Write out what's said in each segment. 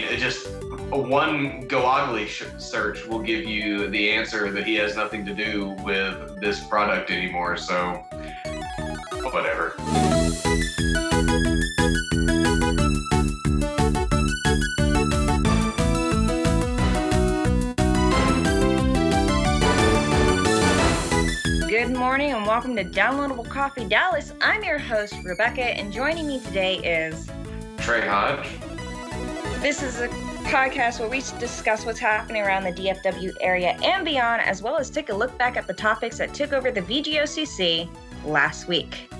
mean, it just one Google search will give you the answer that he has nothing to do with this product anymore. So, whatever. Good morning and welcome to Downloadable Coffee Dallas. I'm your host, Rebecca, and joining me today is Trey Hodge. This is a podcast where we discuss what's happening around the DFW area and beyond, as well as take a look back at the topics that took over the VGOCC last week.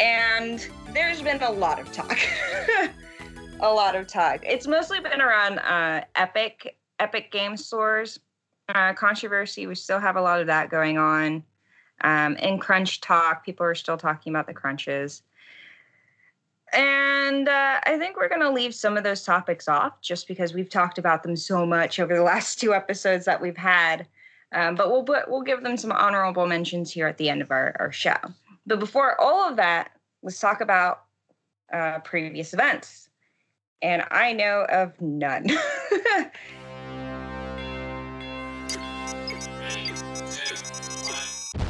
And there's been a lot of talk. a lot of talk. It's mostly been around uh, Epic, Epic Game Stores uh, controversy. We still have a lot of that going on. Um, in crunch talk, people are still talking about the crunches. And uh, I think we're going to leave some of those topics off just because we've talked about them so much over the last two episodes that we've had. Um, but we'll we'll give them some honorable mentions here at the end of our, our show. But before all of that, let's talk about uh, previous events. And I know of none.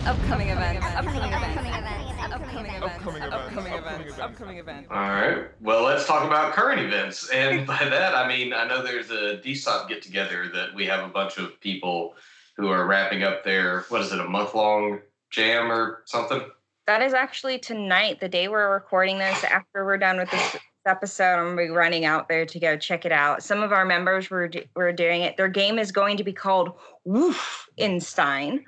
Upcoming events. Upcoming events. Upcoming events. Upcoming events. Upcoming events. All right. Well, let's talk about current events. And by that, I mean, I know there's a DSOP get together that we have a bunch of people who are wrapping up their, what is it, a month long jam or something? That is actually tonight, the day we're recording this. After we're done with this episode, I'm gonna be running out there to go check it out. Some of our members were were doing it. Their game is going to be called Wolfenstein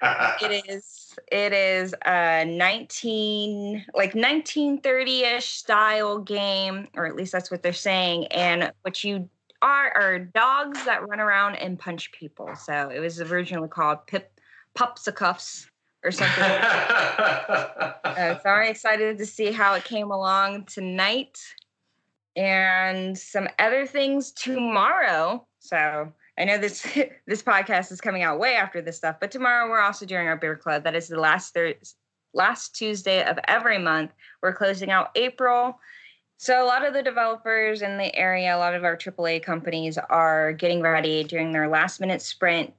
it is it is a 19 like 1930ish style game or at least that's what they're saying and what you are are dogs that run around and punch people. So it was originally called pip Pupsicuffs or something uh, so i'm excited to see how it came along tonight. And some other things tomorrow. So I know this this podcast is coming out way after this stuff, but tomorrow we're also doing our beer club. That is the last thir- last Tuesday of every month. We're closing out April. So a lot of the developers in the area, a lot of our AAA companies are getting ready, doing their last minute sprint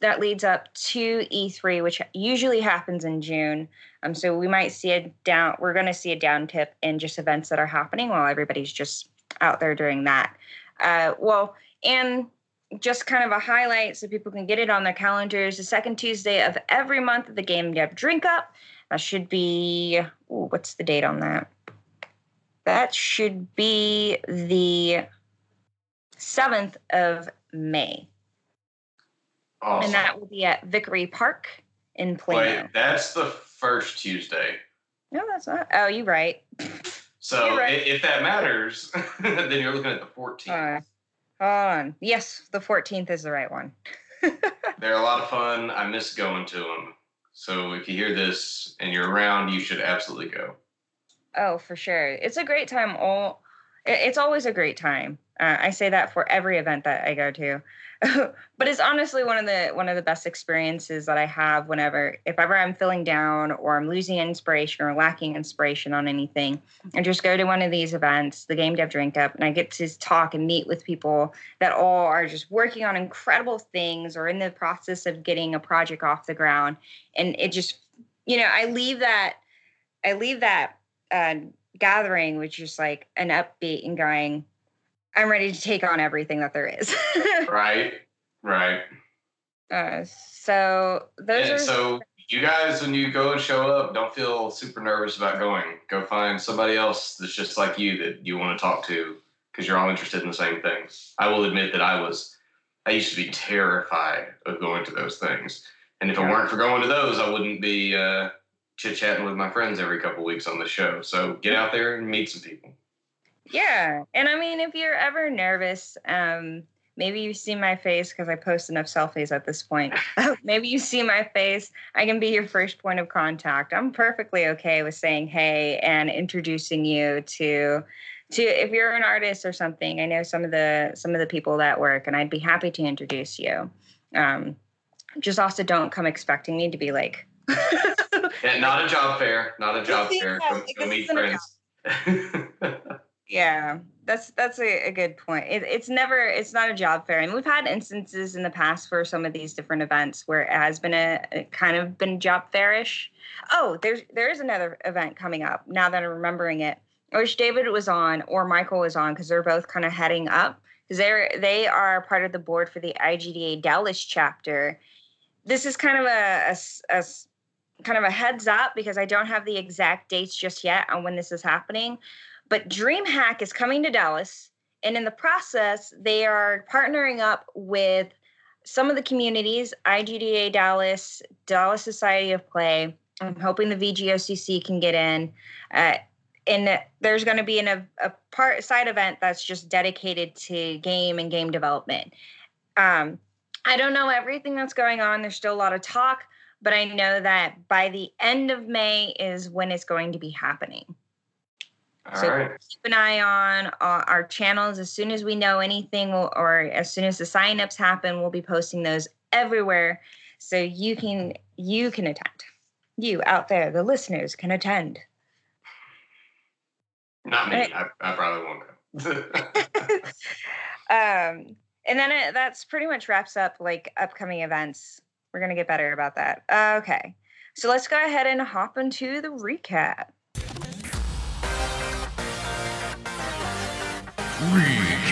that leads up to E3, which usually happens in June. Um, so we might see a down. We're going to see a down tip in just events that are happening while everybody's just out there doing that. Uh, well, and just kind of a highlight so people can get it on their calendars. The second Tuesday of every month of the Game Dev Drink Up. That should be, ooh, what's the date on that? That should be the 7th of May. Awesome. And that will be at Vickery Park in Plano. Wait, that's the first Tuesday. No, that's not. Oh, you're right. So You're right. if that matters, then you're looking at the 14th. Uh, on. Yes, the 14th is the right one. They're a lot of fun. I miss going to them. So if you hear this and you're around, you should absolutely go. Oh, for sure. It's a great time. All it's always a great time. Uh, I say that for every event that I go to. but it's honestly one of the one of the best experiences that I have whenever if ever I'm feeling down or I'm losing inspiration or lacking inspiration on anything, I just go to one of these events, the Game Dev Drink Up, and I get to talk and meet with people that all are just working on incredible things or in the process of getting a project off the ground. And it just, you know, I leave that, I leave that uh, gathering with just like an upbeat and going, I'm ready to take on everything that there is. Right? Right. uh, so those And are so you guys, when you go and show up, don't feel super nervous about going. Go find somebody else that's just like you that you want to talk to because you're all interested in the same things. I will admit that I was, I used to be terrified of going to those things. And if it weren't for going to those, I wouldn't be uh, chit chatting with my friends every couple weeks on the show. So get out there and meet some people. Yeah. And I mean, if you're ever nervous, um, maybe you see my face because I post enough selfies at this point. maybe you see my face. I can be your first point of contact. I'm perfectly okay with saying hey and introducing you to to if you're an artist or something. I know some of the some of the people that work and I'd be happy to introduce you. Um, just also don't come expecting me to be like And not a job fair, not a job fair. yeah, Go, go meet friends. Yeah, that's that's a, a good point. It, it's never it's not a job fair, and we've had instances in the past for some of these different events where it has been a, kind of been job fairish. Oh, there's there is another event coming up now that I'm remembering it, which David was on or Michael was on because they're both kind of heading up because they're they are part of the board for the IGDA Dallas chapter. This is kind of a, a, a kind of a heads up because I don't have the exact dates just yet on when this is happening but DreamHack is coming to Dallas, and in the process, they are partnering up with some of the communities, IGDA Dallas, Dallas Society of Play. I'm hoping the VGOCC can get in. Uh, and there's going to be an, a, part side event that's just dedicated to game and game development. Um, I don't know everything that's going on. There's still a lot of talk, but I know that by the end of May is when it's going to be happening. All so right. keep an eye on uh, our channels. As soon as we know anything, we'll, or as soon as the signups happen, we'll be posting those everywhere, so you can you can attend. You out there, the listeners, can attend. Not me. Right. I, I probably won't go. um, and then it, that's pretty much wraps up like upcoming events. We're gonna get better about that. Okay, so let's go ahead and hop into the recap.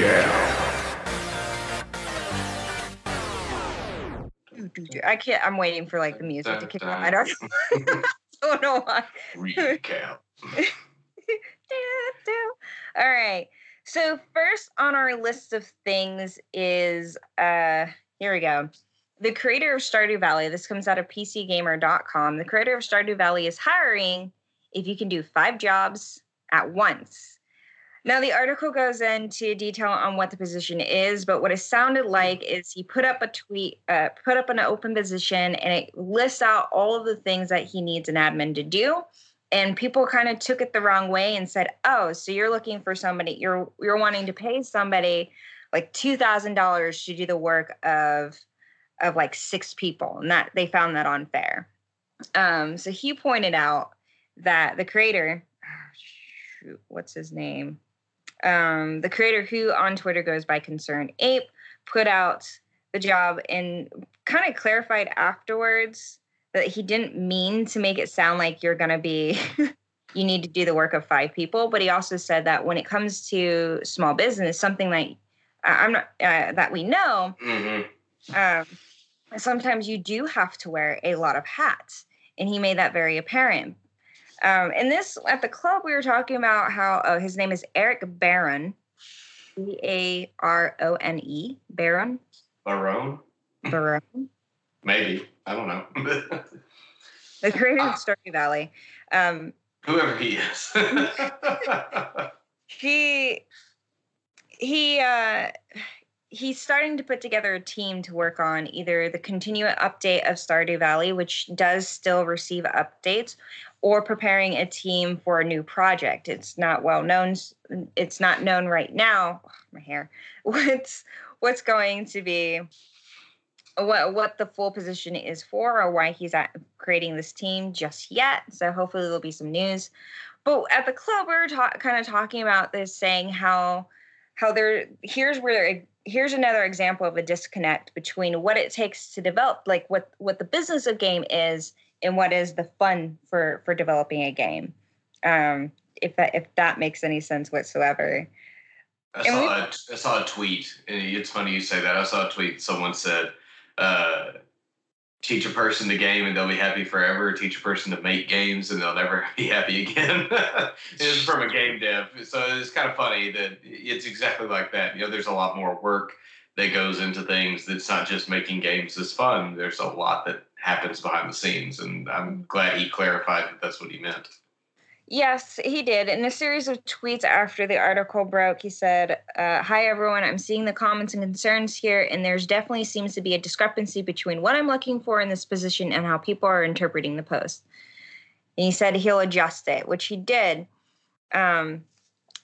Doo. I can't. I'm waiting for like the music to kick on. I don't, don't know why. Recap. All right. So first on our list of things is uh here we go. The creator of Stardew Valley, this comes out of pcgamer.com. The creator of Stardew Valley is hiring if you can do five jobs at once. Now the article goes into detail on what the position is, but what it sounded like is he put up a tweet, uh, put up an open position, and it lists out all of the things that he needs an admin to do and people kind of took it the wrong way and said, "Oh, so you're looking for somebody you're you're wanting to pay somebody like $2,000 to do the work of of like six people." And that they found that unfair. Um so he pointed out that the creator shoot, what's his name? Um the creator who on Twitter goes by Concerned Ape put out the job and kind of clarified afterwards that he didn't mean to make it sound like you're going to be you need to do the work of five people but he also said that when it comes to small business something like i'm not uh, that we know hmm um, sometimes you do have to wear a lot of hats. And he made that very apparent um, and this at the club we were talking about how uh, his name is eric barron b-a-r-o-n-e barron Barone? barron Maybe. I don't know. the creator of stardew valley um, Whoever he is. he he uh he's starting to put together a team to work on either the continuous update of Stardew Valley, which does still receive updates, or preparing a team for a new project. It's not well known. It's not known right now. my hair. What's what's going to be what what the full position is for, or why he's at creating this team just yet. So hopefully there'll be some news. But at the club, we are ta- kind of talking about this, saying how how there here's where here's another example of a disconnect between what it takes to develop like what what the business of game is and what is the fun for for developing a game um if that if that makes any sense whatsoever I And we- saw, a, I saw a tweet. and It's funny you say that. I saw a tweet. Someone said, uh, "Teach a person to game and they'll be happy forever. Teach a person to make games and they'll never be happy again." it's from a game dev, so it's kind of funny that it's exactly like that. You know, there's a lot more work that goes into things. That's not just making games as fun. There's a lot that happens behind the scenes, and I'm glad he clarified that that's what he meant. Yes, he did. In a series of tweets after the article broke, he said, uh, Hi, everyone. I'm seeing the comments and concerns here, and there's definitely seems to be a discrepancy between what I'm looking for in this position and how people are interpreting the post. And he said he'll adjust it, which he did. Um,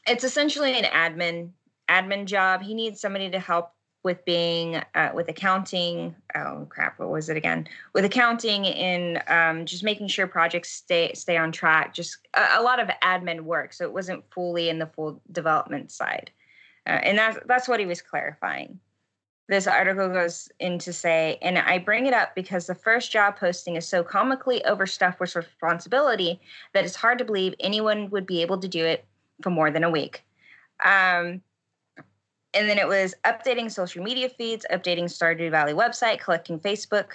it's essentially an admin admin job. He needs somebody to help with being uh, with accounting. Oh crap, what was it again? With accounting and um, just making sure projects stay stay on track. Just a, a, lot of admin work, so it wasn't fully in the full development side, uh, and that's that's what he was clarifying. This article goes in to say, and I bring it up because the first job posting is so comically overstuffed with responsibility that it's hard to believe anyone would be able to do it for more than a week. Um, and then it was updating social media feeds, updating Stardew Valley website, collecting Facebook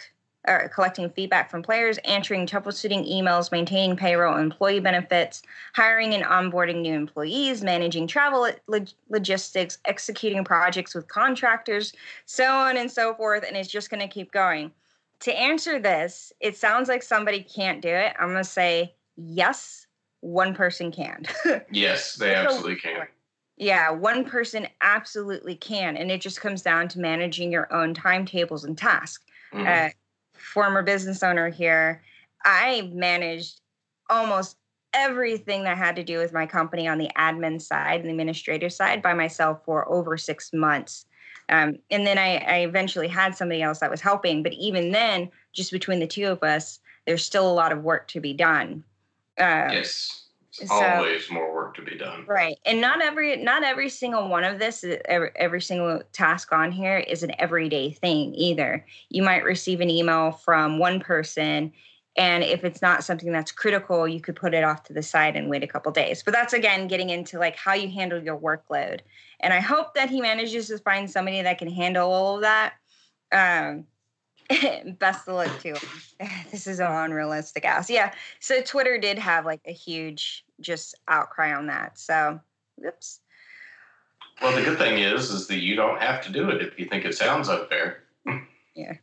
or collecting feedback from players, answering troubleshooting emails, maintaining payroll, employee benefits, hiring and onboarding new employees, managing travel log- logistics, executing projects with contractors, so on and so forth. And it's just going to keep going. To answer this, it sounds like somebody can't do it. I'm going to say yes, one person can. yes, they absolutely can. Yeah, one person absolutely can. And it just comes down to managing your own timetables and tasks. Mm-hmm. Uh, former business owner here, I managed almost everything that had to do with my company on the admin side and the administrative side by myself for over six months. Um, and then I, I, eventually had somebody else that was helping. But even then, just between the two of us, there's still a lot of work to be done. Uh, yes so, always more work to be done right and not every not every single one of this every, every single task on here is an everyday thing either you might receive an email from one person and if it's not something that's critical you could put it off to the side and wait a couple days but that's again getting into like how you handle your workload and i hope that he manages to find somebody that can handle all of that um, best of luck to him. This is an unrealistic ass. Yeah. So Twitter did have like a huge just outcry on that. So, oops. Well, the good thing is, is that you don't have to do it if you think it sounds unfair. yeah.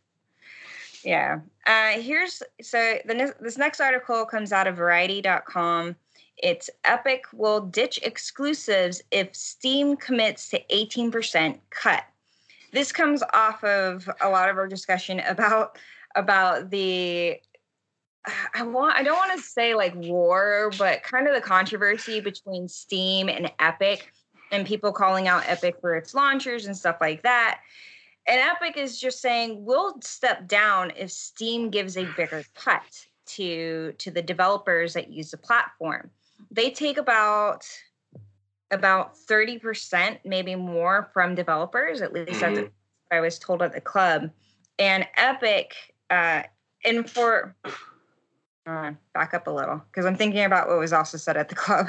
Yeah. Uh, here's so the this next article comes out of Variety.com. It's Epic will ditch exclusives if Steam commits to 18% cut this comes off of a lot of our discussion about about the I want I don't want to say like war, but kind of the controversy between Steam and Epic and people calling out Epic for its launchers and stuff like that. And Epic is just saying we'll step down if Steam gives a bigger cut to to the developers that use the platform. They take about about 30%, maybe more from developers, at least mm-hmm. that's what I was told at the club. And Epic, uh, and for, uh, back up a little, because I'm thinking about what was also said at the club.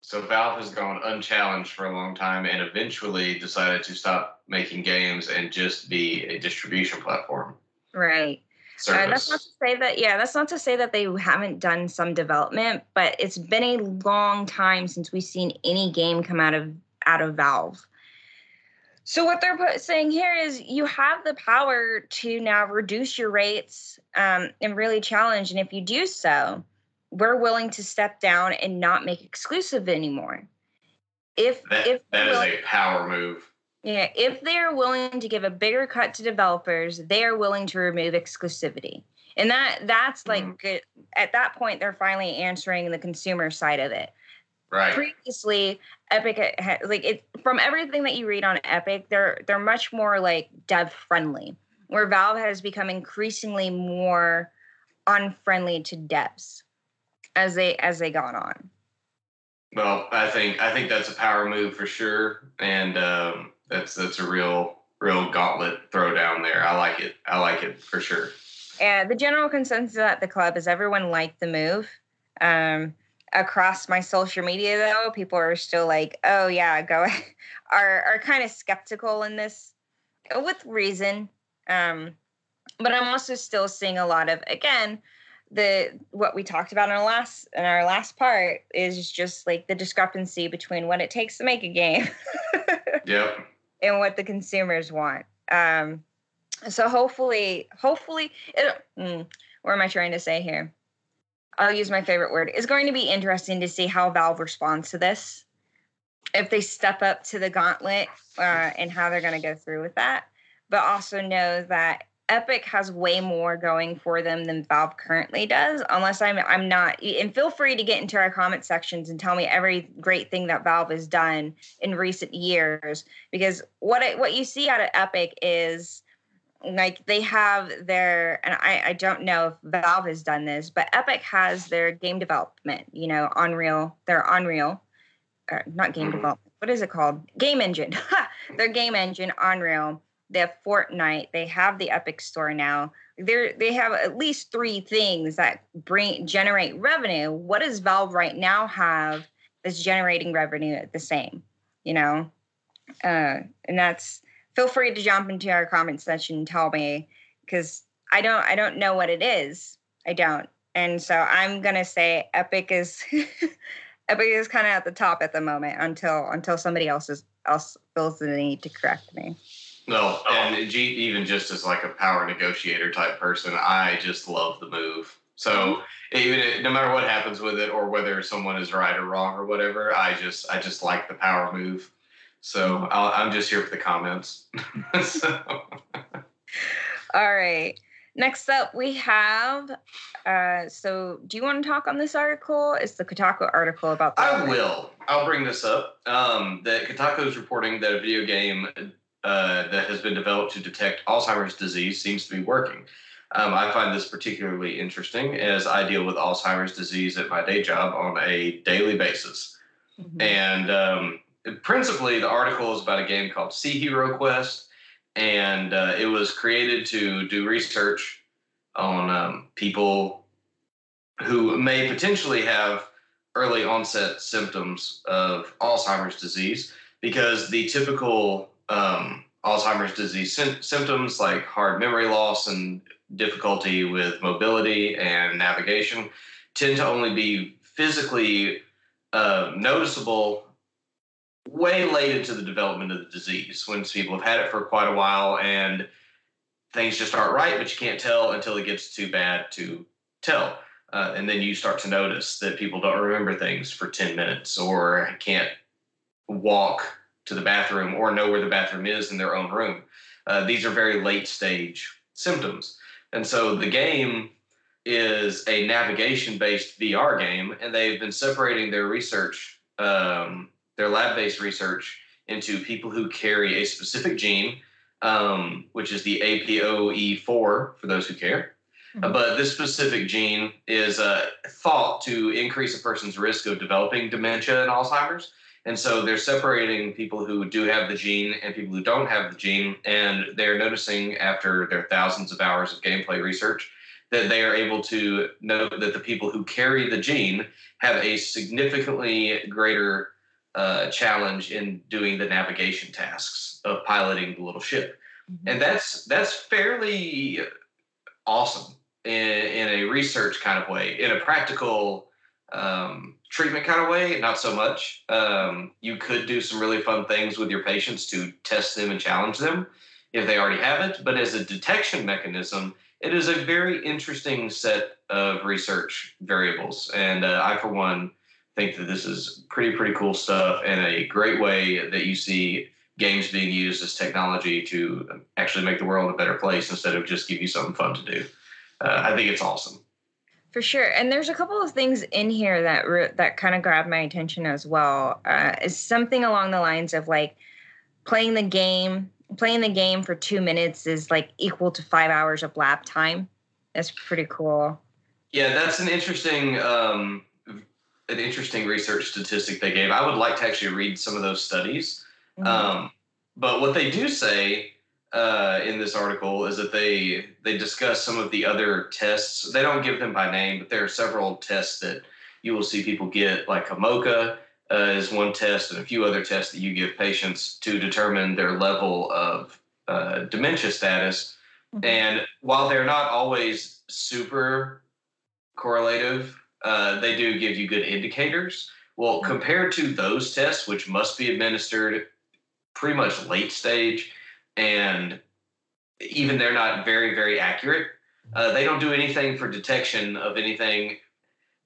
So Valve has gone unchallenged for a long time and eventually decided to stop making games and just be a distribution platform. Right. Uh, that's not to say that, yeah, that's not to say that they haven't done some development, but it's been a long time since we've seen any game come out of out of Valve. So what they're put, saying here is you have the power to now reduce your rates um, and really challenge, and if you do so, we're willing to step down and not make exclusive anymore. If that, if that is a power move. Yeah, if they are willing to give a bigger cut to developers, they are willing to remove exclusivity. And that that's like mm-hmm. good. at that point they're finally answering the consumer side of it. Right. Previously, Epic like it from everything that you read on Epic, they're they're much more like dev friendly. Where Valve has become increasingly more unfriendly to devs as they as they gone on. Well, I think I think that's a power move for sure, and um, that's that's a real real gauntlet throwdown there. I like it. I like it for sure. And the general consensus at the club is everyone liked the move. Um, across my social media, though, people are still like, "Oh yeah, go," are are kind of skeptical in this, with reason. Um, but I'm also still seeing a lot of again the what we talked about in our last in our last part is just like the discrepancy between what it takes to make a game. yep and what the consumers want. Um, so hopefully, hopefully, it, mm, what am I trying to say here? I'll use my favorite word. It's going to be interesting to see how Valve responds to this. If they step up to the gauntlet uh, and how they're going to go through with that, but also know that Epic has way more going for them than Valve currently does. Unless I'm I'm not. And feel free to get into our comment sections and tell me every great thing that Valve has done in recent years. Because what I, what you see out of Epic is like they have their and I, I don't know if valve has done this but epic has their game development you know unreal their unreal uh, not game mm-hmm. development what is it called? Game engine. Their game engine unreal they have fortnite they have the epic store now. They they have at least three things that bring generate revenue. What does valve right now have that's generating revenue at the same you know? Uh, and that's feel free to jump into our comment section and tell me because I don't I don't know what it is. I don't. And so I'm gonna say Epic is Epic is kind of at the top at the moment until until somebody else is else feels the need to correct me. No, and even just as like a power negotiator type person, I just love the move. So mm-hmm. even no matter what happens with it, or whether someone is right or wrong or whatever, I just I just like the power move. So i am just here for the comments. so. All right. Next up, we have. Uh, so, do you want to talk on this article? It's the Kotaku article about. The I will. I'll bring this up. Um, that Kotaku is reporting that a video game uh, that has been developed to detect Alzheimer's disease seems to be working. Um, I find this particularly interesting as I deal with Alzheimer's disease at my day job on a daily basis. Mm-hmm. And um, principally the article is about a game called Sea Hero Quest, and uh, it was created to do research on um, people who may potentially have early onset symptoms of Alzheimer's disease because the typical um, Alzheimer's disease sy- symptoms like hard memory loss and difficulty with mobility and navigation tend to only be physically uh, noticeable way late into the development of the disease when people have had it for quite a while and things just aren't right, but you can't tell until it gets too bad to tell. Uh, and then you start to notice that people don't remember things for 10 minutes or can't walk to the bathroom or know where the bathroom is in their own room. Uh, these are very late stage symptoms. And so the game is a navigation based VR game, and they've been separating their research um, their lab based research into people who carry a specific gene, um, which is the APOE4 for those who care. Mm-hmm. But this specific gene is uh, thought to increase a person's risk of developing dementia and Alzheimer's. And so they're separating people who do have the gene and people who don't have the gene. And they're noticing after their thousands of hours of gameplay research that they are able to note that the people who carry the gene have a significantly greater uh, challenge in doing the navigation tasks of piloting the little ship, mm-hmm. and that's that's fairly awesome in, in a research kind of way. In a practical um, treatment kind of way, not so much. Um, you could do some really fun things with your patients to test them and challenge them if they already have it. But as a detection mechanism, it is a very interesting set of research variables. And uh, I, for one, think that this is pretty pretty cool stuff and a great way that you see games being used as technology to actually make the world a better place instead of just give you something fun to do. Uh, I think it's awesome. For sure, and there's a couple of things in here that re- that kind of grabbed my attention as well. Uh, is something along the lines of like playing the game, playing the game for two minutes is like equal to five hours of lap time. That's pretty cool. Yeah, that's an interesting um, an interesting research statistic they gave. I would like to actually read some of those studies. Mm-hmm. Um, but what they do say uh, in this article is that they they discuss some of the other tests. They don't give them by name, but there are several tests that you will see people get, like a MoCA uh, is one test, and a few other tests that you give patients to determine their level of uh, dementia status. Mm-hmm. And while they're not always super correlative, uh, they do give you good indicators. Well, mm-hmm. compared to those tests, which must be administered pretty much late stage, and even they're not very, very accurate, uh, they don't do anything for detection of anything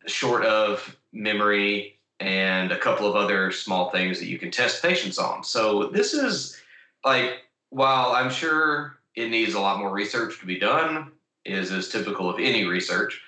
short of memory and a couple of other small things that you can test patients on. So this is like, while I'm sure it needs a lot more research to be done, is as typical of any research.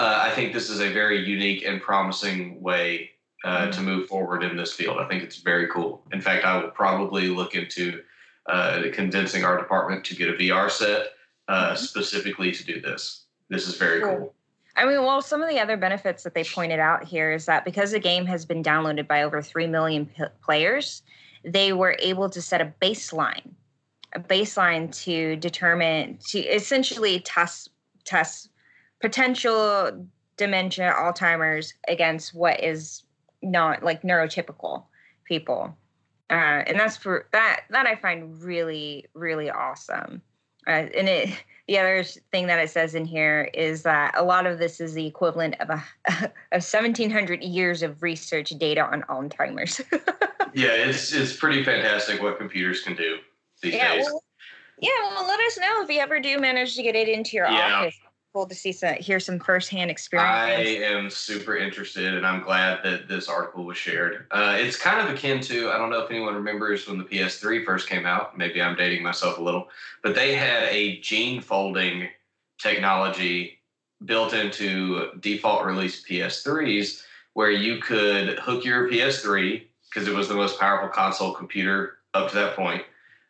Uh, I think this is a very unique and promising way uh, mm-hmm. to move forward in this field. I think it's very cool. In fact, I will probably look into uh, condensing our department to get a VR set uh, mm-hmm. specifically to do this. This is very cool. cool. I mean, well, some of the other benefits that they pointed out here is that because the game has been downloaded by over 3 million p- players, they were able to set a baseline, a baseline to determine, to essentially test, test potential dementia, Alzheimer's against what is not like neurotypical people. Uh, and that's for that, that I find really, really awesome. Uh, and it, the other thing that it says in here is that a lot of this is the equivalent of a of 1700 years of research data on Alzheimer's. yeah, it's it's pretty fantastic what computers can do these yeah, days. Well, yeah, well, let us know if you ever do manage to get it into your yeah. office cool to see some hear some firsthand experience. I am super interested, and I'm glad that this article was shared. Uh, it's kind of akin to I don't know if anyone remembers when the PS3 first came out. Maybe I'm dating myself a little, but they had a gene folding technology built into default release PS3s, where you could hook your PS3 because it was the most powerful console computer up to that point.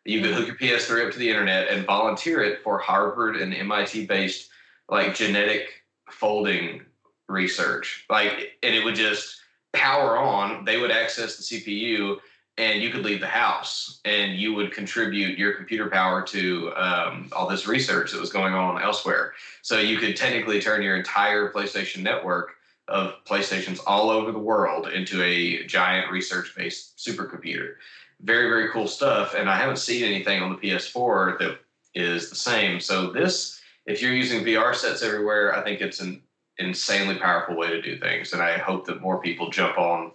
You could hook your PS3 up to the internet and volunteer it for Harvard and MIT based like genetic folding research. Like, and it would just power on. They would access the CPU, and you could leave the house, and you would contribute your computer power to um, all this research that was going on elsewhere. So you could technically turn your entire PlayStation network of PlayStations all over the world into a giant research-based supercomputer. Very, very cool stuff. And I haven't seen anything on the PS4 that is the same. So this if you're using VR sets everywhere, I think it's an insanely powerful way to do things, and I hope that more people jump on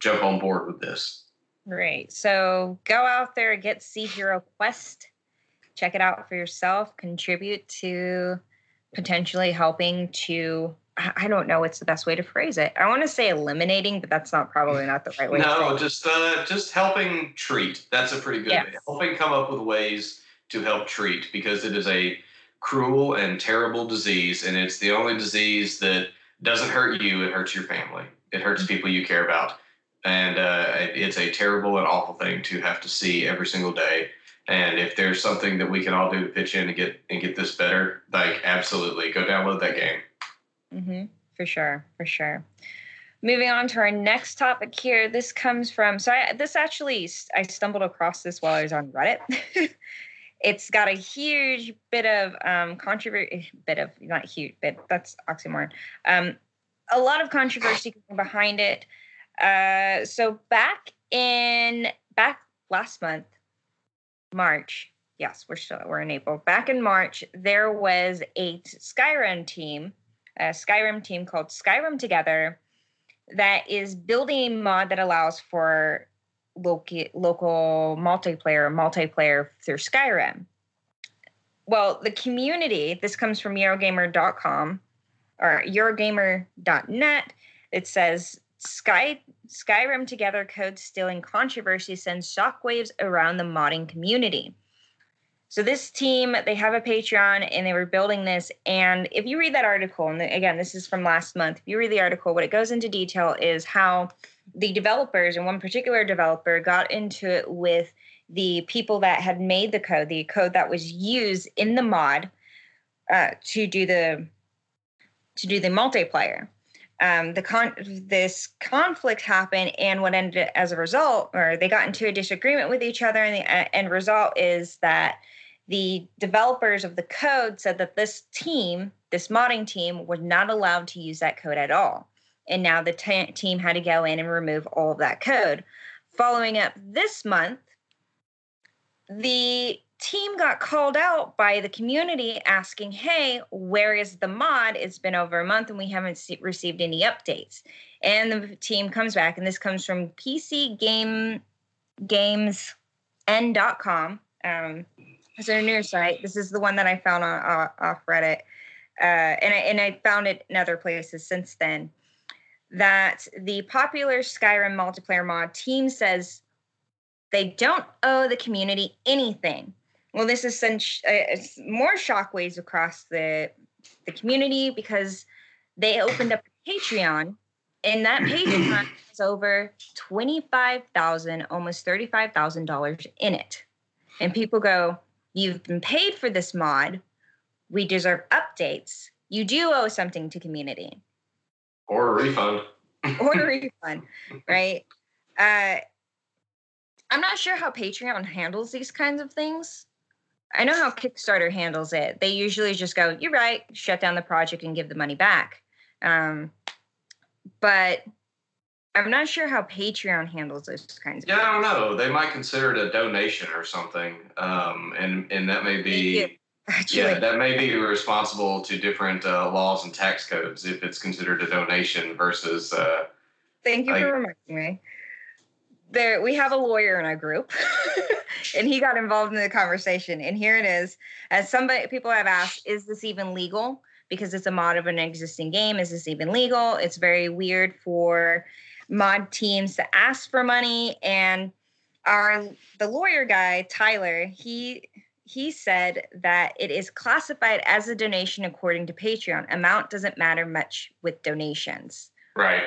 jump on board with this. Great. So go out there, get Sea Hero Quest, check it out for yourself, contribute to potentially helping to I don't know what's the best way to phrase it. I want to say eliminating, but that's not probably not the right way. No, just uh, just helping treat. That's a pretty good. Yes. Helping come up with ways to help treat because it is a cruel and terrible disease, and it's the only disease that doesn't hurt you; it hurts your family. It hurts mm-hmm. people you care about, and uh, it's a terrible and awful thing to have to see every single day. And if there's something that we can all do to pitch in and get and get this better, like absolutely, go download that game. Mm-hmm. For sure, for sure. Moving on to our next topic here. This comes from so I, this actually I stumbled across this while I was on Reddit. it's got a huge bit of um, controversy, bit of not huge, but that's oxymoron. Um, a lot of controversy behind it. Uh, so back in back last month, March. Yes, we're still we're in April. Back in March, there was a Skyrim team, a Skyrim team called Skyrim Together, that is building a mod that allows for local local multiplayer multiplayer through Skyrim. Well, the community, this comes from Eurogamer.com or Eurogamer.net. It says Sky Skyrim Together code stealing controversy sends shockwaves around the modding community. So this team, they have a Patreon and they were building this. And if you read that article, and again, this is from last month, if you read the article, what it goes into detail is how the developers and one particular developer got into it with the people that had made the code, the code that was used in the mod uh, to do the to do the multiplayer. Um, the con this conflict happened, and what ended as a result, or they got into a disagreement with each other, and the uh, end result is that the developers of the code said that this team, this modding team, was not allowed to use that code at all and now the t- team had to go in and remove all of that code. Following up this month, the team got called out by the community asking, "Hey, where is the mod? It's been over a month and we haven't received any updates." And the team comes back, and this comes from PC Game Games N.com. Um, it's a news site. This is the one that I found on uh, off Reddit, uh, and I and I found it in other places since then that the popular Skyrim multiplayer mod team says they don't owe the community anything. well, this is sent sh- uh, more shockwaves across the the community because they opened up a Patreon, and that Patreon has over twenty five thousand, almost thirty five thousand dollars in it. And people go, "You've been paid for this mod. We deserve updates. You do owe something to community." Or a refund. or a refund, right? Uh, I'm not sure how Patreon handles these kinds of things. I know how Kickstarter handles it. They usually just go, "You're right," shut down the project and give the money back. Um, but I'm not sure how Patreon handles those kinds of. Yeah, I don't know. They might consider it a donation or something, um, and and that may be Actually, yeah, that may be responsible to different uh, laws and tax codes if it's considered a donation versus. Uh, Thank you I- for reminding me. There, we have a lawyer in our group, and he got involved in the conversation. And here it is. As somebody, people have asked, is this even legal? Because it's a mod of an existing game. Is this even legal? It's very weird for mod teams to ask for money. And our the lawyer guy, Tyler, he he said that it is classified as a donation according to Patreon. Amount doesn't matter much with donations. right.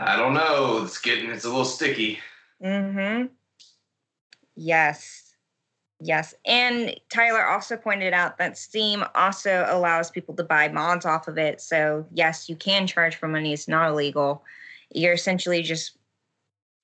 I don't know. It's getting it's a little sticky. Mm-hmm. Yes. Yes. And Tyler also pointed out that Steam also allows people to buy mods off of it. So yes, you can charge for money. It's not illegal. You're essentially just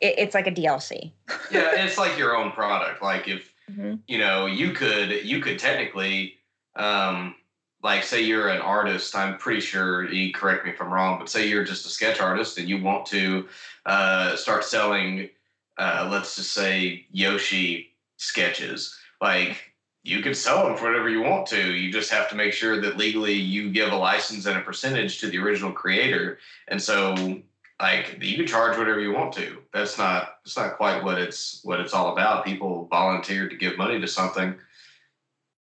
it, it's like a DLC. Yeah, it's like your own product. Like if Mhm. you know you could you could technically um like say you're an artist i'm pretty sure you correct me if i'm wrong but say you're just a sketch artist and you want to uh start selling uh let's just say yoshi sketches like you could sell them for whatever you want to you just have to make sure that legally you give a license and a percentage to the original creator and so like you can charge whatever you want to that's not it's not quite what it's what it's all about people volunteer to give money to something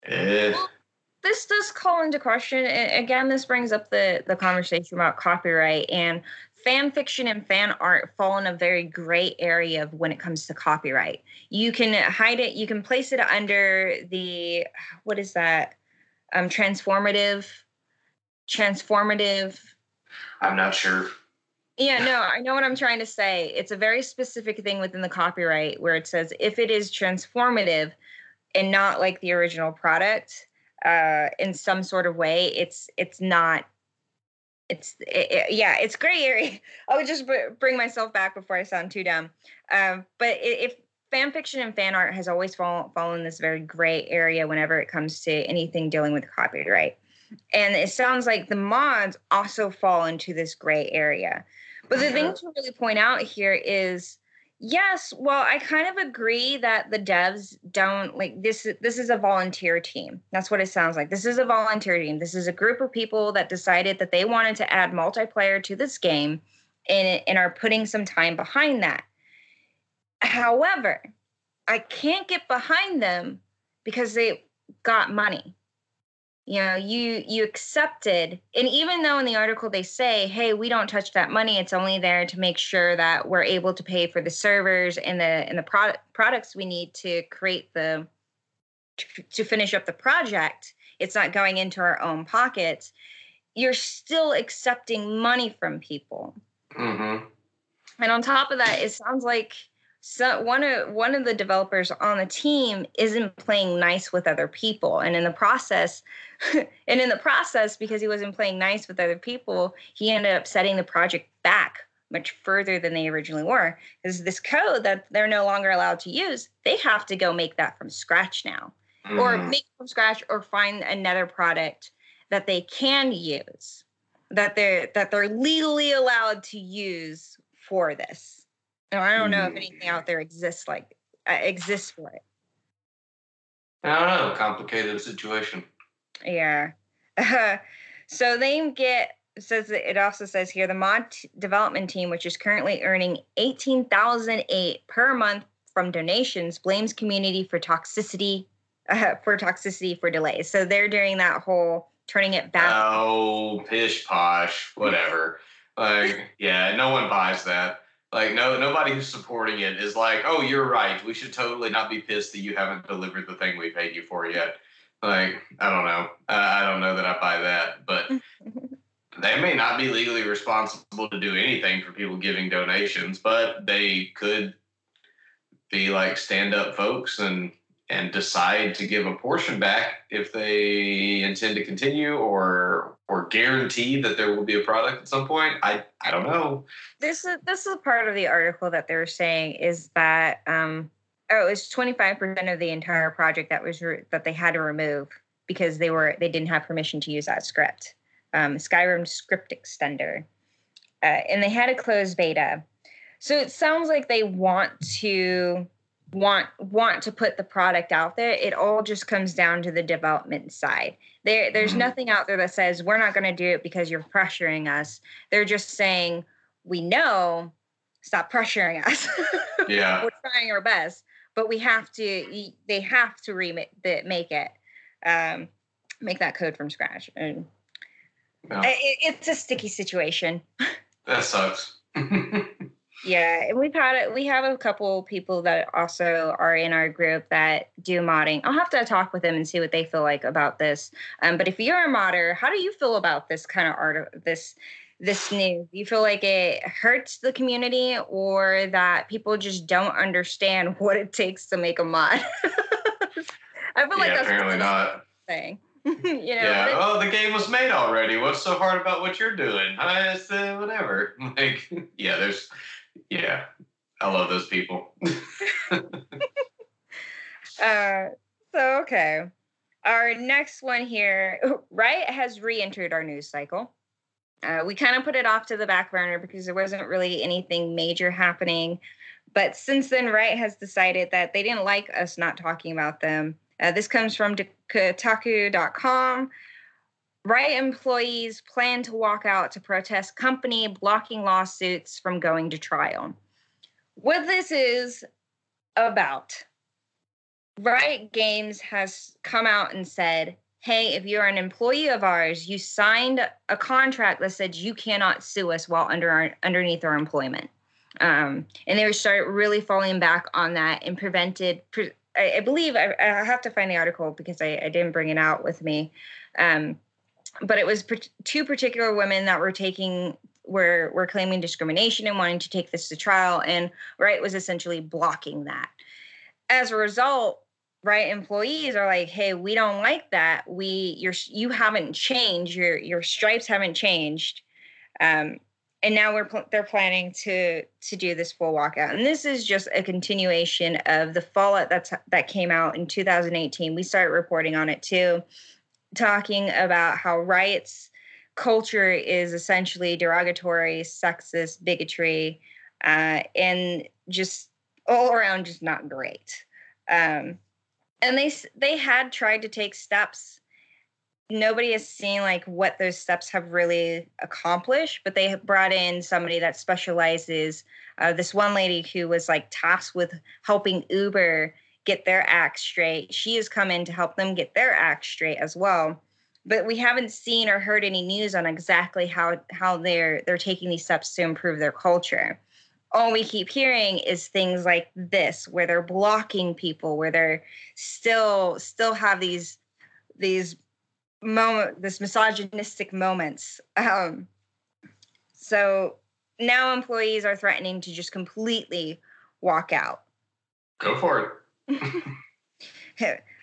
eh, This does call into question. Again, this brings up the the conversation about copyright and fan fiction and fan art fall in a very gray area of when it comes to copyright. You can hide it. You can place it under the what is that? Um, transformative, transformative. i'm not sure Yeah, no, I know what I'm trying to say. It's a very specific thing within the copyright where it says if it is transformative and not like the original product uh, in some sort of way, it's it's not. It's it, it- yeah, it's gray area. I would just br- bring myself back before I sound too dumb. Um, but if fan fiction and fan art has always fallen fallen in this very gray area whenever it comes to anything dealing with copyright, and it sounds like the mods also fall into this gray area. But the thing to really point out here is yes, well, I kind of agree that the devs don't like this this is a volunteer team. That's what it sounds like. This is a volunteer team. This is a group of people that decided that they wanted to add multiplayer to this game and and are putting some time behind that. However, I can't get behind them because they got money you know you you accepted. And even though in the article they say hey we don't touch that money it's only there to make sure that we're able to pay for the servers and the and the product products we need to create the to, to finish up the project it's not going into our own pockets you're still accepting money from people. Mm-hmm. and on top of that, it sounds like so one of one of the developers on the team isn't playing nice with other people, and in the process, and in the process, because he wasn't playing nice with other people, he ended up setting the project back much further than they originally were. Because this code that they're no longer allowed to use, they have to go make that from scratch now or Mhm. make from scratch or find another product that they can use that they're that they're legally allowed to use for this and i don't know if anything out there exists like uh, exists for it i don't know complicated situation yeah. So they get says that- it also says here the mod t- development team which is currently earning 18008 per month from donations blames community for toxicity uh, for toxicity for delays. So they're doing that whole turning it back. Oh pish posh whatever. Like yeah no one buys that. Like no nobody who's supporting it is like, oh, you're right. We should totally not be pissed that you haven't delivered the thing we paid you for yet. Like I don't know. Uh, I don't know that I buy that, but they may not be legally responsible to do anything for people giving donations, but they could be like stand up folks and and decide to give a portion back if they intend to continue or or guarantee that there will be a product at some point. I I don't know. This is this is part of the article that they're saying is that um oh it's 25% of the entire project that was re- that they had to remove because they were they didn't have permission to use that script. Um, Skyrim script extender. Uh, and they had a closed beta. So it sounds like they want to want want to put the product out there it all just comes down to the development side there there's Mhm. nothing out there that says we're not going to do it because you're pressuring us they're just saying we know stop pressuring us Yeah. we're trying our best but we have to they have to remake the- make it um make that code from scratch and Yeah. It, it's a sticky situation That sucks. Yeah, and we've had it. We have a couple people that also are in our group that do modding. I'll have to talk with them and see what they feel like about this. Um, but if you're a modder, how do you feel about this kind of art? This this news? Do you feel like it hurts the community, or that people just don't understand what it takes to make a mod? I feel like that's apparently not. thing. you know, yeah. Oh, the game was made already. What's so hard about what you're doing? I, it's uh, whatever. Like, yeah, there's, yeah. I love those people. Uh, so okay. Our next one here, Riot has re-entered our news cycle. Uh, we kind of put it off to the back burner because there wasn't really anything major happening. But since then, Riot has decided that they didn't like us not talking about them. Uh, this comes from Kotaku.com. Riot employees plan to walk out to protest company blocking lawsuits from going to trial. What this is about Riot Games has come out and said, hey, if you're an employee of ours, you signed a contract that said you cannot sue us while under our, underneath our employment. Um, and they started really falling back on that and prevented, pre- I, I believe, I, I have to find the article because I, I didn't bring it out with me. Um, but it was par- two particular women that were taking were were claiming discrimination and wanting to take this to trial and Riot was essentially blocking that as a result right employees are like hey we don't like that. We you're you haven't changed. Your your stripes haven't changed. Um and now we're pl- they're planning to to do this full walkout. And this is just a continuation of the fallout that's that came out in 2018 we started reporting on it too talking about how Riot's culture is essentially derogatory sexist bigotry uh, and just all around just not great. Um, and they they had tried to take steps. Nobody has seen like what those steps have really accomplished but they have brought in somebody that specializes uh, this one lady who was like tasked with helping uber get their act straight. She has come in to help them get their act straight as well. But we haven't seen or heard any news on exactly how how they're they're taking these steps to improve their culture all we keep hearing is things like this where they're blocking people where they're still still have these these moment this misogynistic moments. Um so now employees are threatening to just completely walk out. Go for it.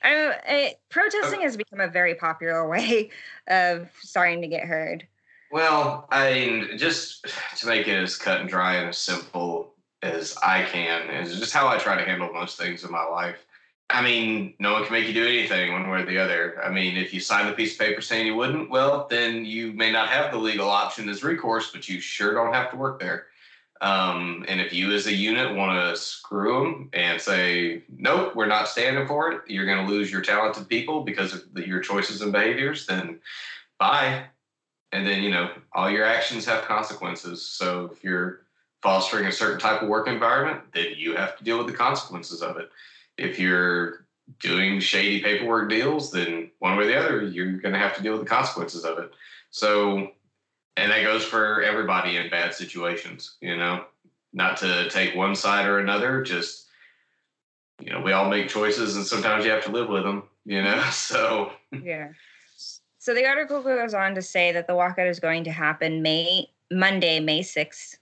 I it, protesting has become a very popular way of starting to get heard Well, I mean, just to make it as cut and dry and as simple as I can is just how I try to handle most things in my life. I mean, no one can make you do anything one way or the other. I mean, if you signed a piece of paper saying you wouldn't, well, then you may not have the legal option as recourse, but you sure don't have to work there. Um, and if you as a unit want to screw them and say, nope, we're not standing for it, you're going to lose your talented people because of the, your choices and behaviors, then bye and then you know all your actions have consequences so if you're fostering a certain type of work environment then you have to deal with the consequences of it if you're doing shady paperwork deals then one way or the other you're going to have to deal with the consequences of it so and that goes for everybody in bad situations you know not to take one side or another. Just you know, we all make choices, and sometimes you have to live with them. You know, so yeah. So the article goes on to say that the walkout is going to happen May Monday, May sixth,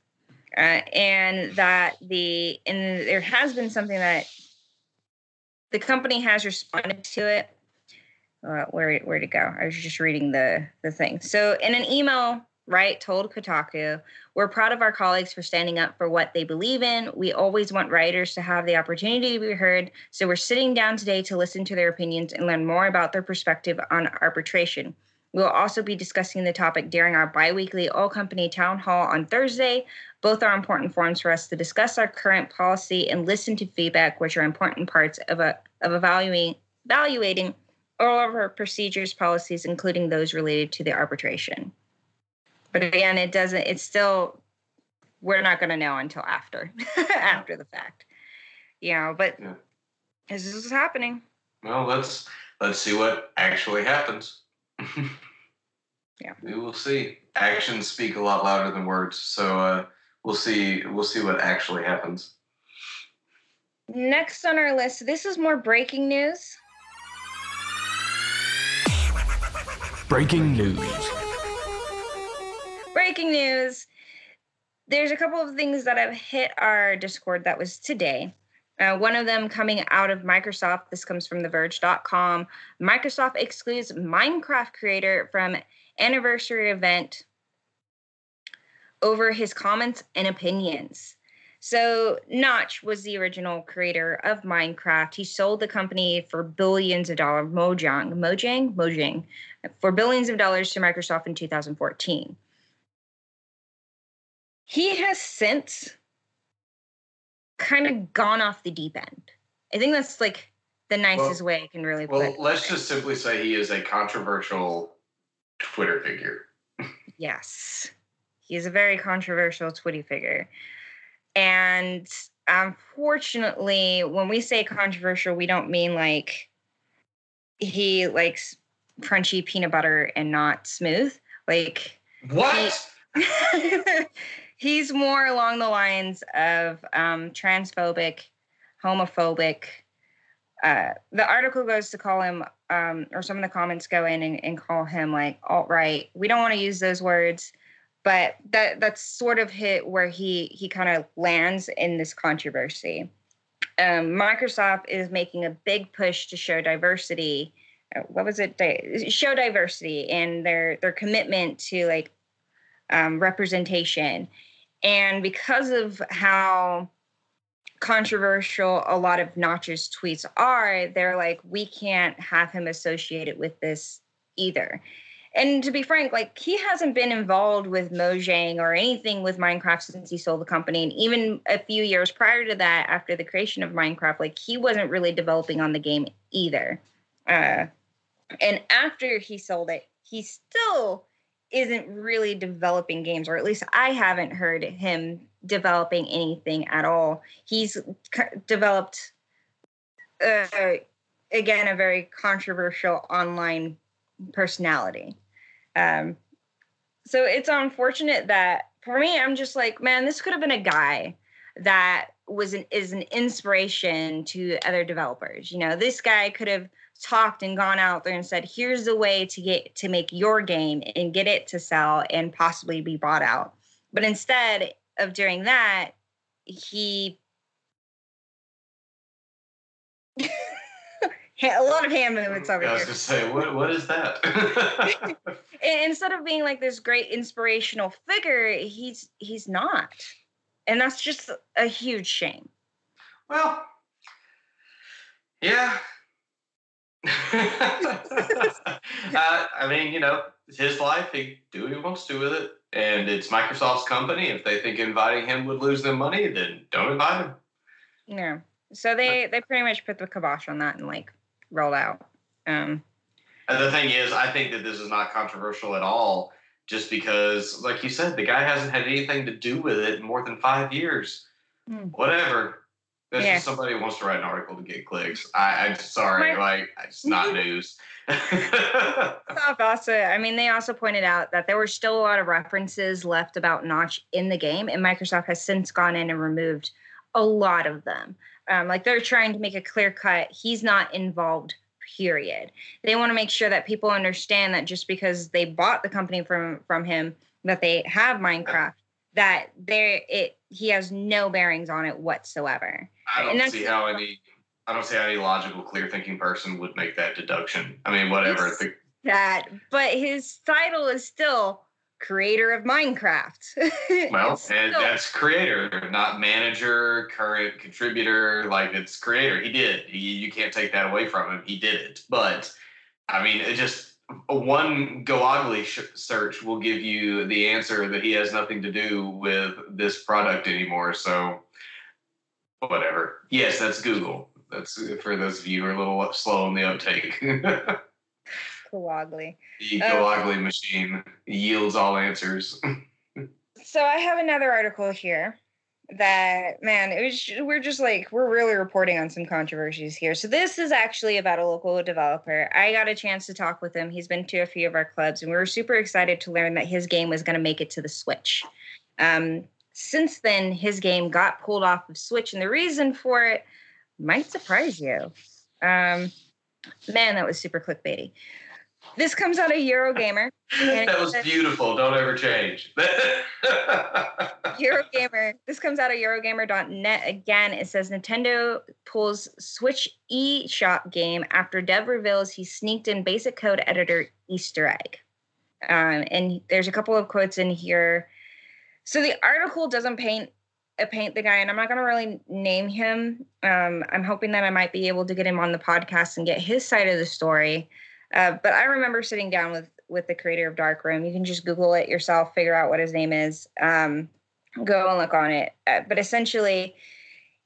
uh, and that the and there has been something that the company has responded to it. Uh, where where to go? I was just reading the the thing. So in an email, Riot told Kotaku, "We're proud of our colleagues for standing up for what they believe in. We always want Rioters to have the opportunity to be heard. So we're sitting down today to listen to their opinions and learn more about their perspective on arbitration." We'll also be discussing the topic during our biweekly all company town hall on Thursday. Both are important forums for us to discuss our current policy and listen to feedback, which are important parts of, a, of evaluating, evaluating all of our procedures, policies, including those related to the arbitration. But again, it doesn't, it's still, we're not going to know until after, after the fact. You know, but Yeah. this is happening. well, let's let's see what actually happens. Yeah. we will see. Actions speak a lot louder than words, so uh, we'll see. We'll see what actually happens. Next on our list, this is more breaking news. Breaking news. Breaking news. There's a couple of things that have hit our discord that was today. Uh, one of them coming out of microsoft. This comes from theverge.com microsoft excludes minecraft creator from anniversary event over his comments and opinions. So notch was the original creator of minecraft. He sold the company for billions of dollars. Mojang mojang mojang for billions of dollars to microsoft in 2014 he has since kind of gone off the deep end. I think that's like the nicest way I can really put Well, it. let's just simply say he is a controversial Twitter figure. Yes. He is a very controversial Twitty figure. And unfortunately, when we say controversial, we don't mean like he likes crunchy peanut butter and not smooth. Like What? he's more along the lines of um, transphobic, homophobic. Uh, the article goes to call him, um, or some of the comments go in and, and call him like alt right. We don't want to use those words, but that that's sort of hit where he he kind of lands in this controversy. Um, Microsoft is making a big push to show diversity. uh, What was it? Di- Show diversity and their their commitment to like um, representation. And because of how controversial a lot of Notch's tweets are, they're like, we can't have him associated with this either. And to be frank, like he hasn't been involved with Mojang or anything with Minecraft since he sold the company. And even a few years prior to that, after the creation of Minecraft, like he wasn't really developing on the game either. Uh, and after he sold it, he still isn't really developing games, or at least I haven't heard him developing anything at all. He's developed, uh, again, a very controversial online personality. Um, so it's unfortunate that for me, I'm just like, man, this could have been a guy that was an is an inspiration to other developers. You know, this guy could have talked and gone out there and said, here's the way to get to make your game and get it to sell and possibly be bought out. But instead of doing that, he a lot of hand movements over I was here. gonna say, what what is that? Instead of being like this great inspirational figure, he's he's not. And that's just a huge shame. well, yeah. uh, I mean, you know, it's his life. He do what he wants to with it, and it's Microsoft's company. If they think inviting him would lose them money, then don't invite him. Yeah. So they they pretty much put the kibosh on that and like rolled out. Um And the thing is, I think that this is not controversial at all, just because, like you said, the guy hasn't had anything to do with it in more than five years. Hmm. Whatever. That's Yeah. just somebody who wants to write an article to get clicks. I, I'm sorry, My- like it's not news. Also, I mean, they also pointed out that there were still a lot of references left about Notch in the game, and Microsoft has since gone in and removed a lot of them. Um, like they're trying to make a clear cut. He's not involved. Period. They want to make sure that people understand that just because they bought the company from from him, that they have Minecraft, that there it he has no bearings on it whatsoever. I don't see how any. I don't see how any logical, clear-thinking person would make that deduction. I mean, whatever. The, That, but his title is still creator of Minecraft. well, and that's creator, not manager, current contributor. Like it's creator. He did. He, you can't take that away from him. He did it. But I mean, it just one Go Ugly sh- search will give you the answer that he has nothing to do with this product anymore. So whatever. Yes, that's Google. That's for those of you who are a little slow on the uptake. the Kawagli. Ugly machine yields all answers. So I have another article here that man, it was we're just like we're really reporting on some controversies here. So this is actually about a local developer. I got a chance to talk with him. He's been to a few of our clubs, and we were super excited to learn that his game was going to make it to the Switch. Um, since then, his game got pulled off of Switch, and the reason for it might surprise you. Um, man, that was super clickbaity. This comes out of Eurogamer. That was beautiful. Don't ever change. Eurogamer. This comes out of Eurogamer.net. Again, it says Nintendo pulls Switch eShop game after dev reveals he sneaked in basic code editor Easter egg. Um, and there's a couple of quotes in here. So the article doesn't paint uh, paint the guy, and I'm not going to really name him. Um, I'm hoping that I might be able to get him on the podcast and get his side of the story. Uh, but I remember sitting down with with the creator of Dark Room. You can just Google it yourself, figure out what his name is, um, go and look on it. Uh, but essentially,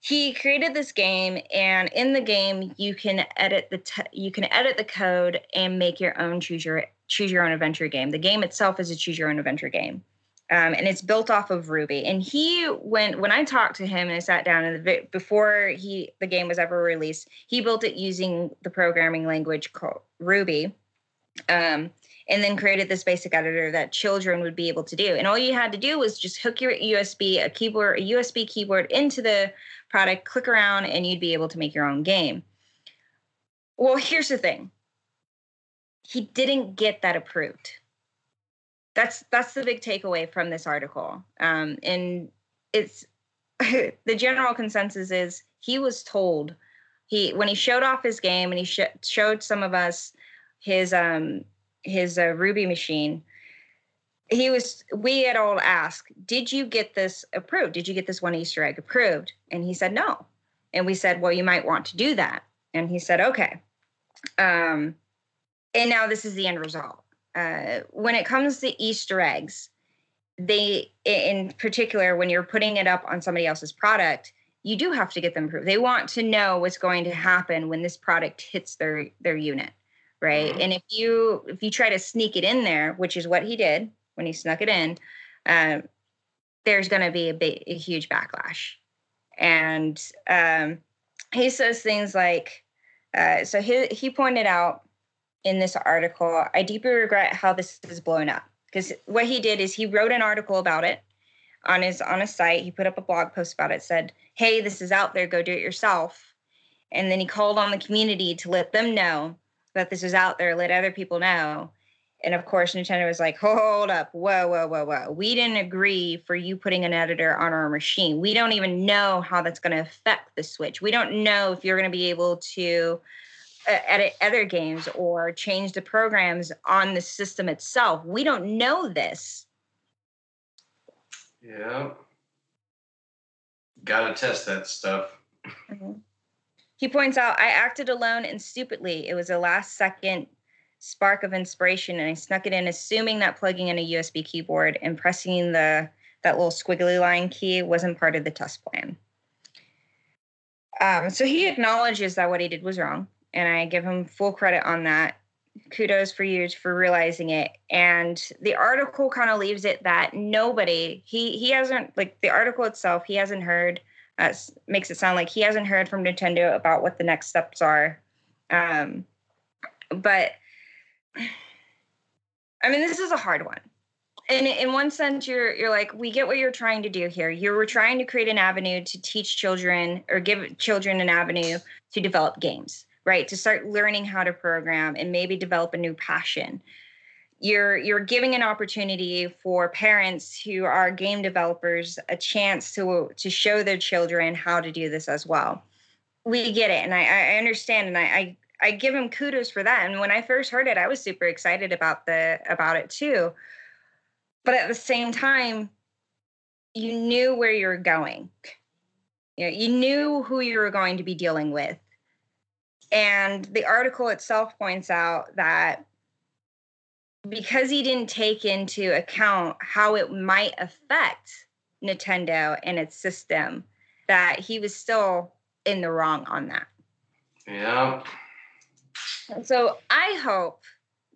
he created this game, and in the game, you can edit the t- you can edit the code and make your own choose your choose your own adventure game. The game itself is a choose your own adventure game. Um, and it's built off of Ruby. And he when when I talked to him and I sat down and the, before he the game was ever released, he built it using the programming language called Ruby. Um, and then created this basic editor that children would be able to do. And all you had to do was just hook your USB, a keyboard, a USB keyboard into the product, click around, and you'd be able to make your own game. Well, here's the thing. He didn't get that approved. That's that's the big takeaway from this article. Um, and it's the general consensus is he was told he when he showed off his game and he sh- showed some of us his um his uh, Ruby machine, he was we had all asked, "Did you get this approved? Did you get this one Easter egg approved?" And he said no. And we said, "Well, you might want to do that." And he said, "Okay." Um, and now this is the end result. Uh, when it comes to Easter eggs, they, in particular, when you're putting it up on somebody else's product, you do have to get them approved. They want to know what's going to happen when this product hits their their unit right Mhm. and if you if you try to sneak it in there which is what he did when he snuck it in um, there's going to be a, big, a huge backlash and um, he says things like uh, so he, he pointed out in this article i deeply regret how this is blown up because what he did is he wrote an article about it on his on his site he put up a blog post about it said hey this is out there go do it yourself and then he called on the community to let them know that this was out there, let other people know. And of course, Nintendo was like, hold up, whoa, whoa, whoa, whoa. We didn't agree for you putting an editor on our machine. We don't even know how that's going to affect the Switch. We don't know if you're going to be able to edit other games or change the programs on the system itself. We don't know this. yeah. Gotta test that stuff. He points out, I acted alone and stupidly. It was a last second spark of inspiration, and I snuck it in, assuming that plugging in a USB keyboard and pressing the that little squiggly line key wasn't part of the test plan. Um, so he acknowledges that what he did was wrong, and I give him full credit on that. Kudos for you for realizing it. And the article kind of leaves it that nobody he he hasn't like the article itself he hasn't heard uh, makes it sound like he hasn't heard from Nintendo about what the next steps are. Um, but I mean, this is a hard one. And in one sense, you're you're like, we get what you're trying to do here. You were trying to create an avenue to teach children or give children an avenue to develop games, right? To start learning how to program and maybe develop a new passion. You're you're giving an opportunity for parents who are game developers a chance to to show their children how to do this as well. We get it, and I, I understand, and I, I I give him kudos for that. And when I first heard it, I was super excited about the about it too but at the same time you knew where you were going you know you knew who you were going to be dealing with and the article itself points out that because he didn't take into account how it might affect Nintendo and its system, that he was still in the wrong on that. Yeah. So I hope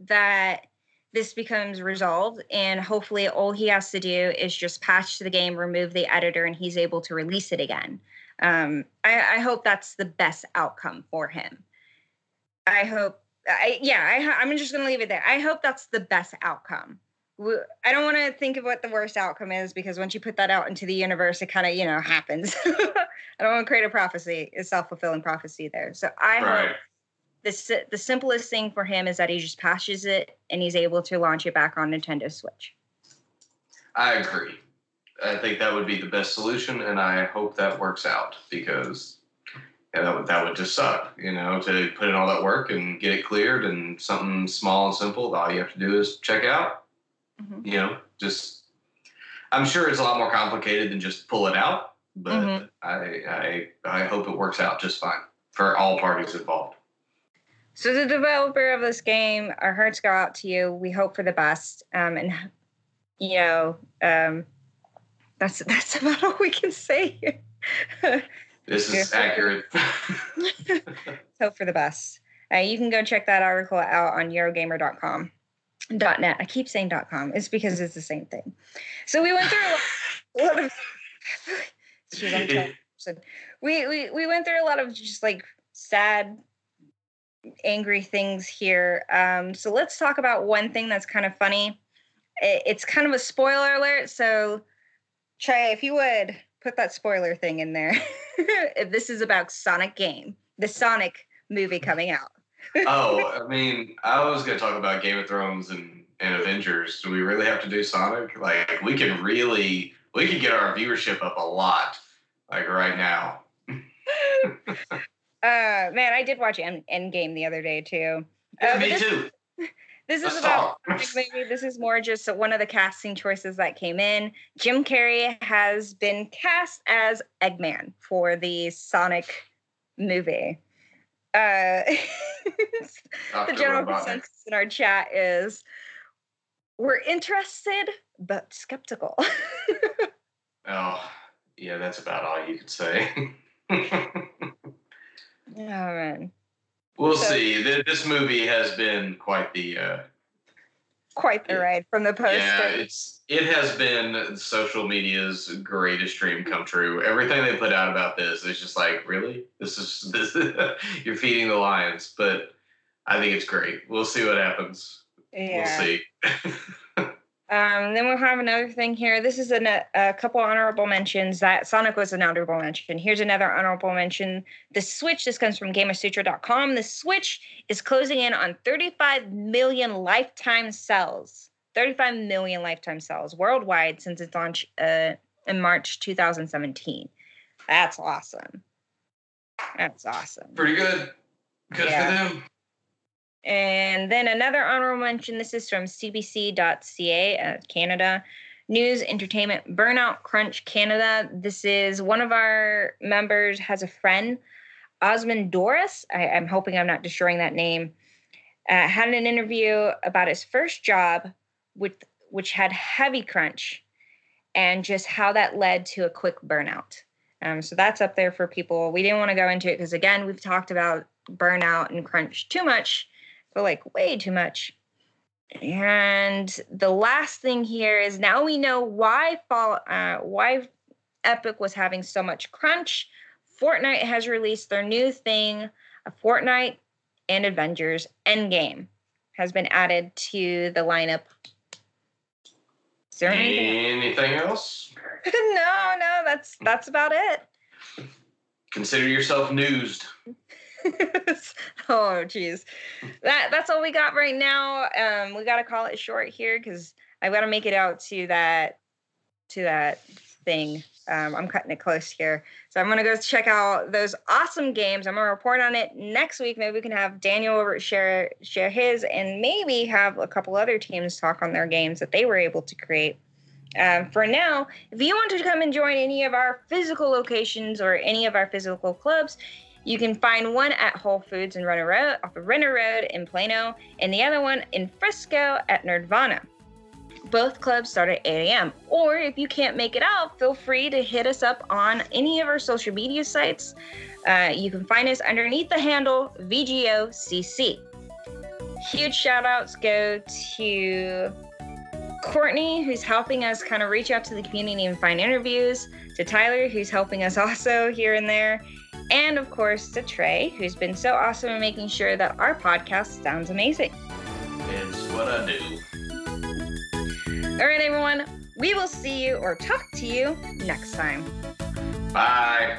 that this becomes resolved and hopefully all he has to do is just patch the game remove the editor and he's able to release it again um, I, I, hope that's the best outcome for him i hope I, yeah I, i'm just going to leave it there i hope that's the best outcome i don't want to think of what the worst outcome is because once you put that out into the universe it kind of you know happens i don't want to create a prophecy a self-fulfilling prophecy there so i right. hope the the simplest thing for him is that he just patches it and he's able to launch it back on Nintendo Switch. I agree. I think that would be the best solution, and I hope that works out because yeah, that would that would just suck, you know, to put in all that work and get it cleared and something small and simple. All you have to do is check out. Mm-hmm. You know, just I'm sure it's a lot more complicated than just pull it out, but mm-hmm. I I I hope it works out just fine for all parties involved. So the developer of this game, our hearts go out to you. We hope for the best. Um, and you know, um, that's that's about all we can say. this is accurate. hope for the best. Uh, you can go check that article out on Eurogamer.com. .net. I keep saying .com. It's because it's the same thing. So we went through a lot, of. we, we we went through a lot of just like sad angry things here. Um, so let's talk about one thing that's kind of funny. It's kind of a spoiler alert. So, Trey, if you would put that spoiler thing in there. if this is about Sonic game, the Sonic movie coming out. oh, I mean, I was going to talk about Game of Thrones and, and Avengers. Do we really have to do Sonic? Like, we can really, we can get our viewership up a lot, like right now. Uh, man, I did watch End Endgame the other day too. Yeah, uh, me this, too. This is about maybe this is more just one of the casting choices that came in. Jim Carrey has been cast as Eggman for the Sonic movie. Uh, the general consensus in our chat is we're interested but skeptical. oh, yeah, that's about all you could say. Oh man. We'll so, see. This movie has been quite the uh, quite the ride from the poster. Yeah, it's it has been social media's greatest dream come true. Everything they put out about this is just like, really, this is this. you're feeding the lions, but I think it's great. We'll see what happens. Yeah. We'll see. Um, then we'll have another thing here. This is a, a couple honorable mentions. That Sonic was an honorable mention. Here's another honorable mention. The Switch, this comes from Gamasutra.com. The Switch is closing in on 35 million lifetime sales. 35 million lifetime sales worldwide since its launch uh, in March 2017. That's awesome. That's awesome. Pretty good. Good yeah. for them. And then another honorable mention this is from CBC.ca, uh, Canada. News, entertainment, Burnout Crunch Canada. This is one of our members has a friend, Osmond Doris. I, am hoping I'm not destroying that name. Uh, had an interview about his first job, with which had heavy crunch, and just how that led to a quick burnout. Um, so that's up there for people. We didn't want to go into it because again, we've talked about burnout and crunch too much but like way too much. And the last thing here is now we know why fall uh, why Epic was having so much crunch, Fortnite has released their new thing, a Fortnite and Avengers Endgame has been added to the lineup. Is there anything? Anything else? no, no, that's that's about it. Consider yourself newsed. oh geez that that's all we got right now. Um we got to call it short here because i've got to make it out to that to that thing. Um, i'm cutting it close here. So i'm gonna go check out those awesome games. I'm gonna report on it next week. Maybe we can have daniel over share share his and maybe have a couple other teams talk on their games that they were able to create. Um, for now, if you want to come and join any of our physical locations or any of our physical clubs, you can find one at Whole Foods in Renner Road, off of Renner Road in Plano, and the other one in Frisco at Nerdvana. Both clubs start at 8 a.m. Or if you can't make it out, feel free to hit us up on any of our social media sites. Uh, you can find us underneath the handle VGOCC. Huge shout outs go to Courtney, who's helping us kind of reach out to the community and find interviews, to Tyler, who's helping us also here and there, and of course to Trey, who's been so awesome in making sure that our podcast sounds amazing. It's what I do. All right, everyone, we will see you or talk to you next time. Bye.